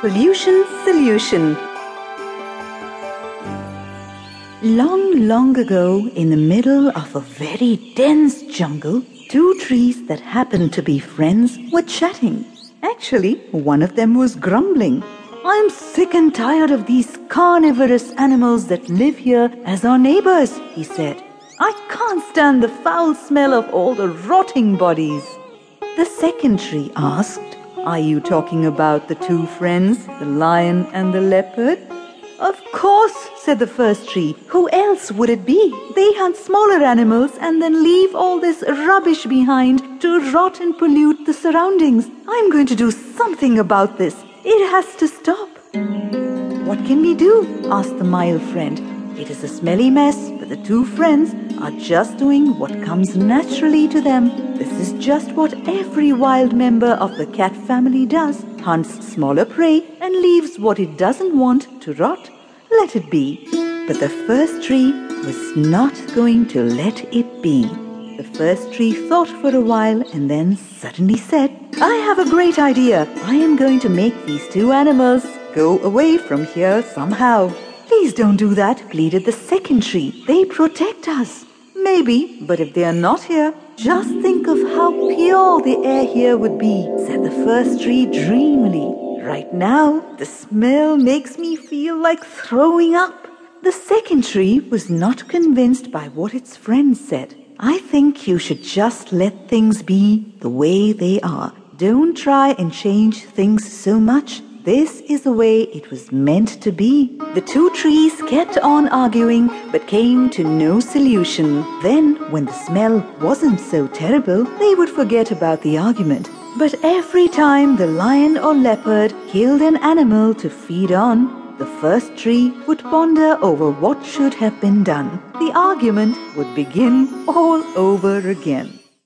Pollution Solution Long, long ago, in the middle of a very dense jungle, two trees that happened to be friends were chatting. Actually, one of them was grumbling. I'm sick and tired of these carnivorous animals that live here as our neighbors, he said. I can't stand the foul smell of all the rotting bodies. The second tree asked, Are you talking about the two friends, the lion and the leopard? Of course, said the first tree. Who else would it be? They hunt smaller animals and then leave all this rubbish behind to rot and pollute the surroundings. I'm going to do something about this. It has to stop. What can we do? asked the mile friend. It is a smelly mess, but the two friends are just doing what comes naturally to them. This is just what every wild member of the cat family does hunts smaller prey and leaves what it doesn't want to rot. Let it be. But the first tree was not going to let it be. The first tree thought for a while and then suddenly said, I have a great idea. I am going to make these two animals go away from here somehow. Please don't do that, pleaded the second tree. They protect us. Maybe, but if they are not here, just think of how pure the air here would be, said the first tree dreamily. Right now, the smell makes me feel like throwing up. The second tree was not convinced by what its friends said. I think you should just let things be the way they are. Don't try and change things so much this is the way it was meant to be. The two trees kept on arguing but came to no solution. Then, when the smell wasn't so terrible, they would forget about the argument. But every time the lion or leopard killed an animal to feed on, the first tree would ponder over what should have been done. The argument would begin all over again.